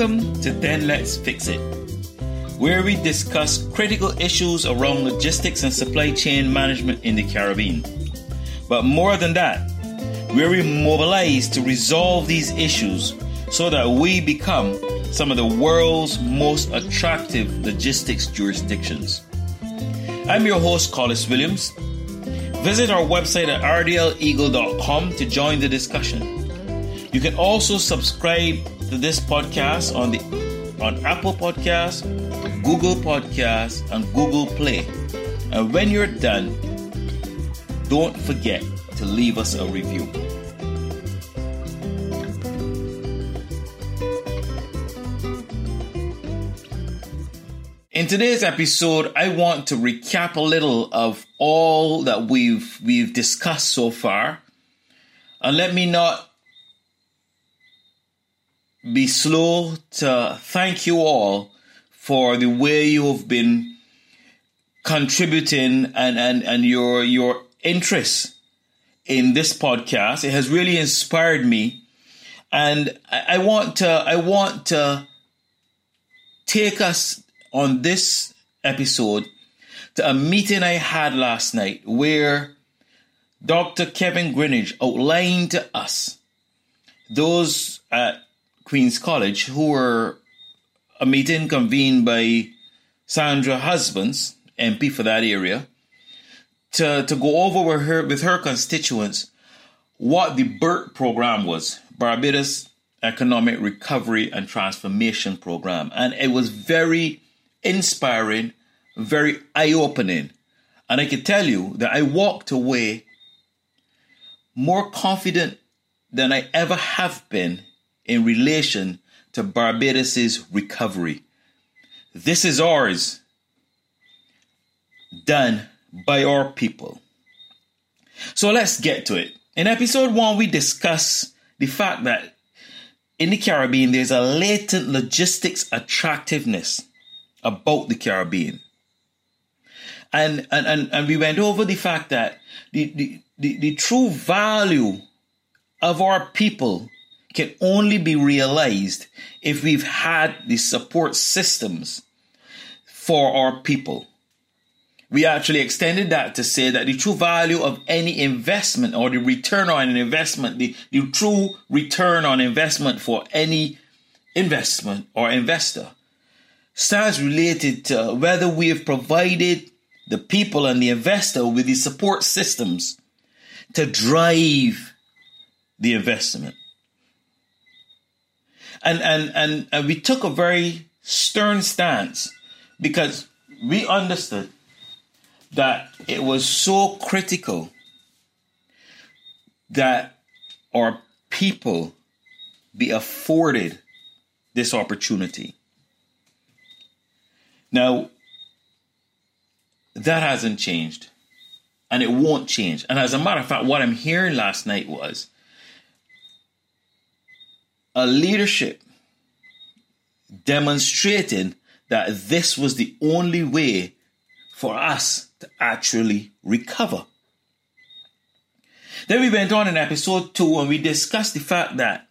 Welcome to Then Let's Fix It, where we discuss critical issues around logistics and supply chain management in the Caribbean. But more than that, where we mobilize to resolve these issues so that we become some of the world's most attractive logistics jurisdictions. I'm your host, Collis Williams. Visit our website at rdleagle.com to join the discussion. You can also subscribe to this podcast on the on Apple Podcasts, Google Podcasts, and Google Play. And when you're done, don't forget to leave us a review. In today's episode, I want to recap a little of all that we've we've discussed so far. And let me not be slow to thank you all for the way you have been contributing and, and, and your your interest in this podcast. It has really inspired me. And I, I want to I want to take us on this episode to a meeting I had last night where Dr. Kevin Greenidge outlined to us those at Queen's College who were a meeting convened by Sandra Husbands, MP for that area, to, to go over with her with her constituents what the BERT program was, Barbados Economic Recovery and Transformation Program. And it was very inspiring, very eye opening. And I can tell you that I walked away more confident than I ever have been in relation to Barbados's recovery. This is ours, done by our people. So let's get to it. In episode one, we discuss the fact that in the Caribbean, there's a latent logistics attractiveness about the Caribbean. And, and, and, and we went over the fact that the, the, the, the true value of our people can only be realized if we've had the support systems for our people. We actually extended that to say that the true value of any investment or the return on an investment, the, the true return on investment for any investment or investor stands related to whether we have provided the people and the investor with the support systems to drive the investment. And, and, and, and we took a very stern stance because we understood that it was so critical that our people be afforded this opportunity. Now, that hasn't changed. And it won't change. And as a matter of fact, what I'm hearing last night was a leadership demonstrating that this was the only way for us to actually recover. Then we went on in episode two and we discussed the fact that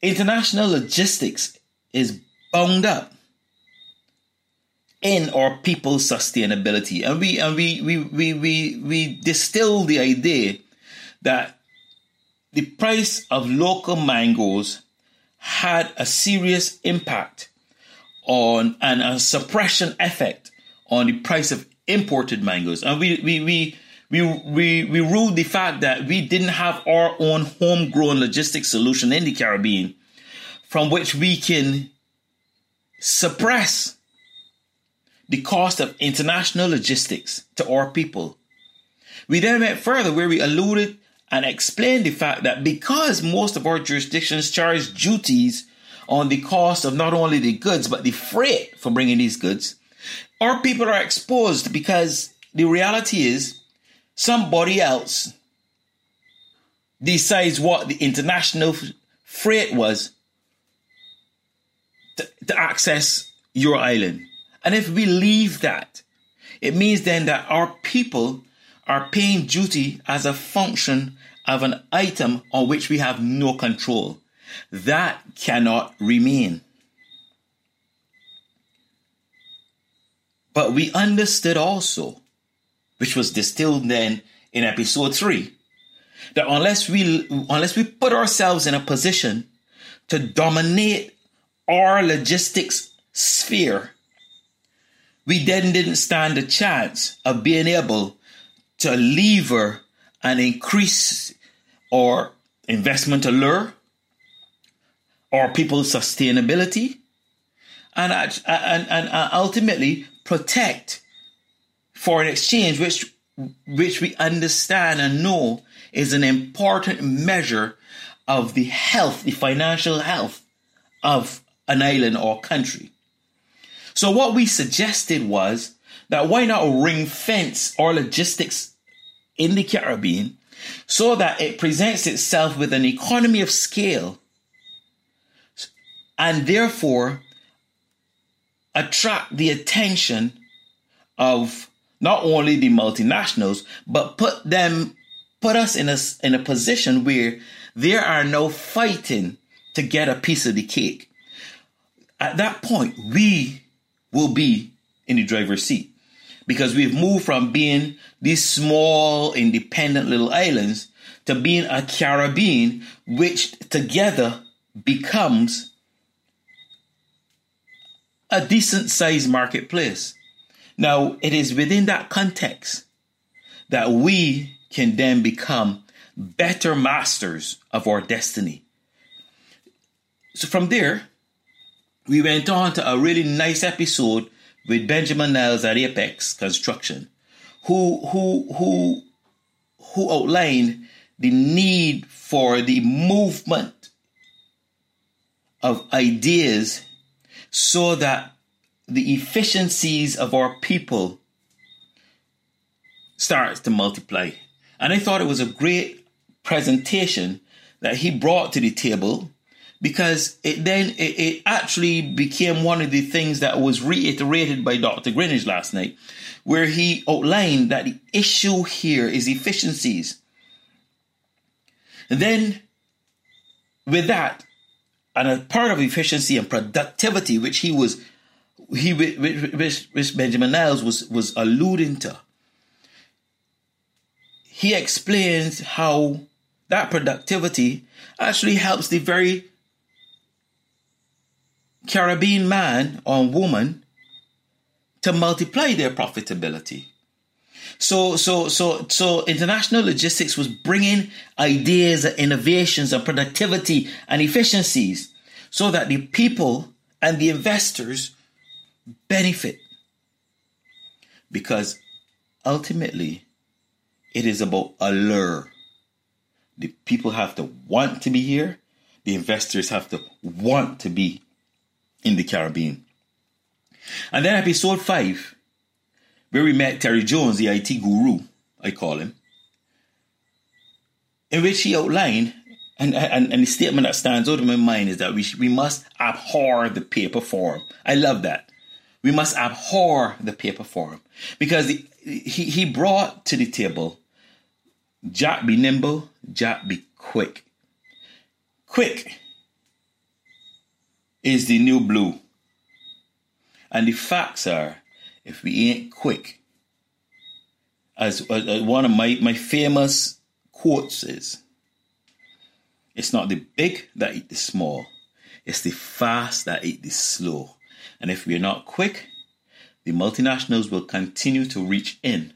international logistics is bound up in our people's sustainability. And we and we we we we, we distill the idea that the price of local mangoes had a serious impact on and a suppression effect on the price of imported mangoes. And we we we we we, we ruled the fact that we didn't have our own homegrown logistics solution in the Caribbean from which we can suppress the cost of international logistics to our people. We then went further where we alluded and explained the fact that because most of our jurisdictions charge duties on the cost of not only the goods but the freight for bringing these goods, our people are exposed because the reality is somebody else decides what the international freight was to, to access your island. And if we leave that, it means then that our people are paying duty as a function of an item on which we have no control. That cannot remain. But we understood also, which was distilled then in episode three, that unless we unless we put ourselves in a position to dominate our logistics sphere, we then didn't stand a chance of being able to lever and increase or investment allure or people's sustainability and, and, and ultimately protect foreign exchange, which which we understand and know is an important measure of the health, the financial health of an island or country. So what we suggested was that why not ring fence our logistics in the Caribbean so that it presents itself with an economy of scale and therefore attract the attention of not only the multinationals, but put them, put us in a, in a position where there are no fighting to get a piece of the cake. At that point, we will be in the driver's seat because we've moved from being these small, independent little islands to being a Caribbean, which together becomes a decent sized marketplace. Now, it is within that context that we can then become better masters of our destiny. So from there, we went on to a really nice episode with Benjamin Niles at Apex Construction, who who who who outlined the need for the movement of ideas so that the efficiencies of our people starts to multiply. And I thought it was a great presentation that he brought to the table because it then it, it, actually became one of the things that was reiterated by Dr. Greenidge last night, where he outlined that the issue here is efficiencies. And then with that, and a part of efficiency and productivity, which he was, he which, which Benjamin Niles was was alluding to. He explains how that productivity actually helps the very Caribbean man or woman to multiply their profitability. So, so, so, so international logistics was bringing ideas and innovations and productivity and efficiencies so that the people and the investors benefit. Because ultimately, it is about allure. The people have to want to be here. The investors have to want to be in the Caribbean. And then episode five where we met Terry Jones, the IT guru, I call him, in which he outlined, and, and, and the statement that stands out in my mind is that we, we must abhor the paper form. I love that. We must abhor the paper form because the, he, he brought to the table Jack be nimble, Jack be quick. Quick is the new blue. And the facts are if we ain't quick. As, as one of my, my famous quotes is, it's not the big that eat the small, it's the fast that eat the slow. And if we're not quick, the multinationals will continue to reach in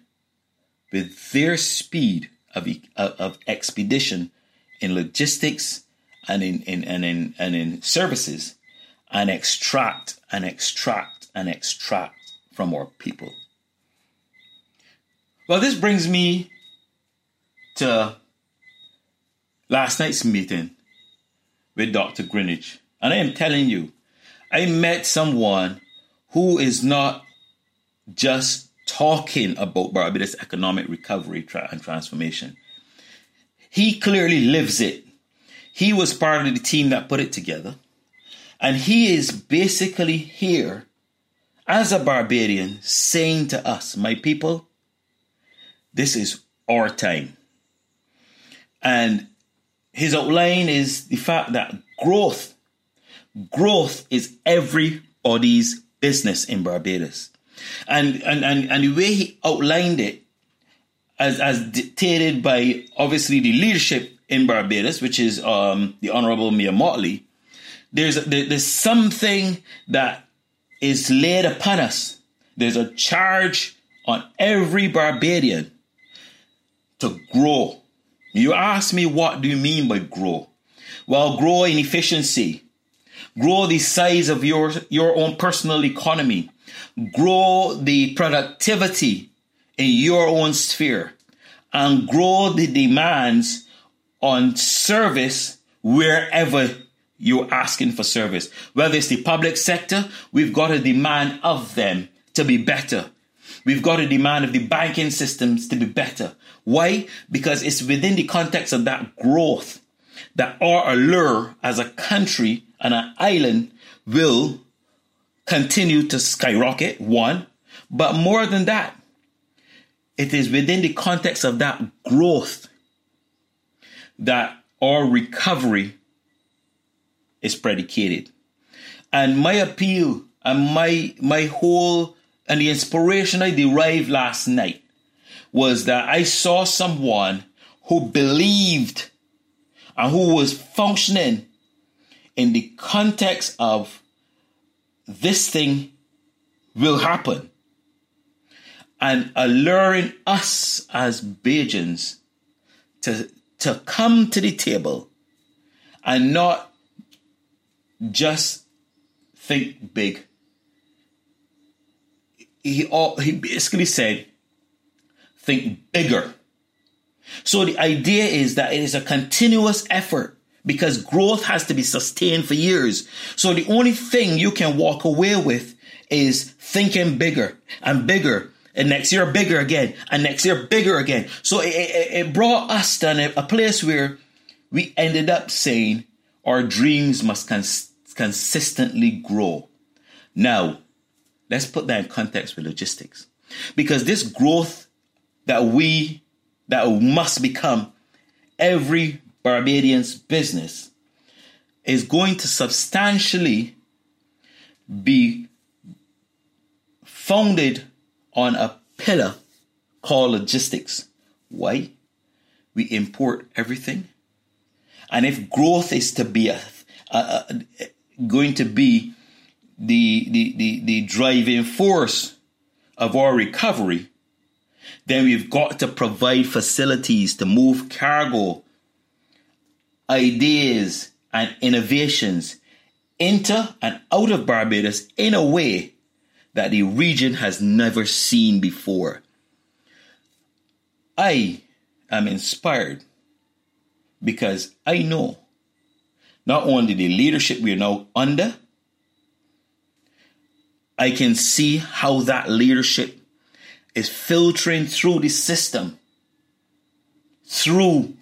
with their speed of, of expedition in logistics and in, in, and, in, and in services and extract and extract and extract from our people. Well, this brings me to last night's meeting with Dr. Greenidge. And I am telling you, I met someone who is not just talking about Barbados economic recovery and transformation. He clearly lives it. He was part of the team that put it together. And he is basically here as a Barbadian saying to us, my people, this is our time. And his outline is the fact that growth, growth is everybody's business in Barbados. And, and, and, and the way he outlined it, as, as dictated by obviously the leadership in Barbados, which is um, the Honorable Mia Mottley, there's, there's something that is laid upon us. There's a charge on every Barbadian to grow. You ask me, what do you mean by grow? Well, grow in efficiency, grow the size of your, your own personal economy, grow the productivity in your own sphere, and grow the demands on service wherever you're asking for service. Whether it's the public sector, we've got a demand of them to be better. We've got a demand of the banking systems to be better. Why? Because it's within the context of that growth that our allure as a country and an island will continue to skyrocket, one. But more than that, it is within the context of that growth that our recovery is predicated. And my appeal and my my whole and the inspiration I derived last night was that I saw someone who believed and who was functioning in the context of this thing will happen and alluring us as Bajans to, to come to the table and not just think big he he basically said, think bigger. So the idea is that it is a continuous effort because growth has to be sustained for years. So the only thing you can walk away with is thinking bigger and bigger. And next year bigger again, and next year bigger again. So it, it, it brought us to a place where we ended up saying our dreams must consistently grow. Now, Let's put that in context with logistics. Because this growth that we, that must become every Barbadian's business is going to substantially be founded on a pillar called logistics. Why? We import everything. And if growth is to be a, a, a, going to be the, the, the, the driving force of our recovery, then we've got to provide facilities to move cargo, ideas, and innovations into and out of Barbados in a way that the region has never seen before. I am inspired because I know not only the leadership we are now under, I can see how that leadership is filtering through the system through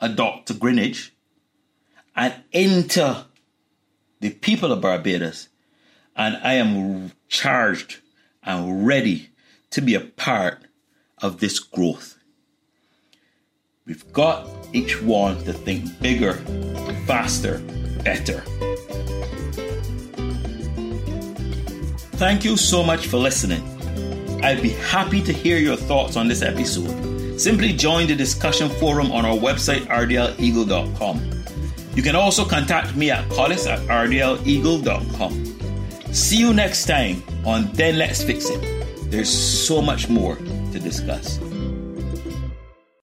a Dr. Greenidge and into the people of Barbados. And I am charged and ready to be a part of this growth. We've got each one to think bigger, faster, better. Thank you so much for listening. I'd be happy to hear your thoughts on this episode. Simply join the discussion forum on our website, rdleagle.com. You can also contact me at collis at rdleagle.com. See you next time on Then Let's Fix It. There's so much more to discuss.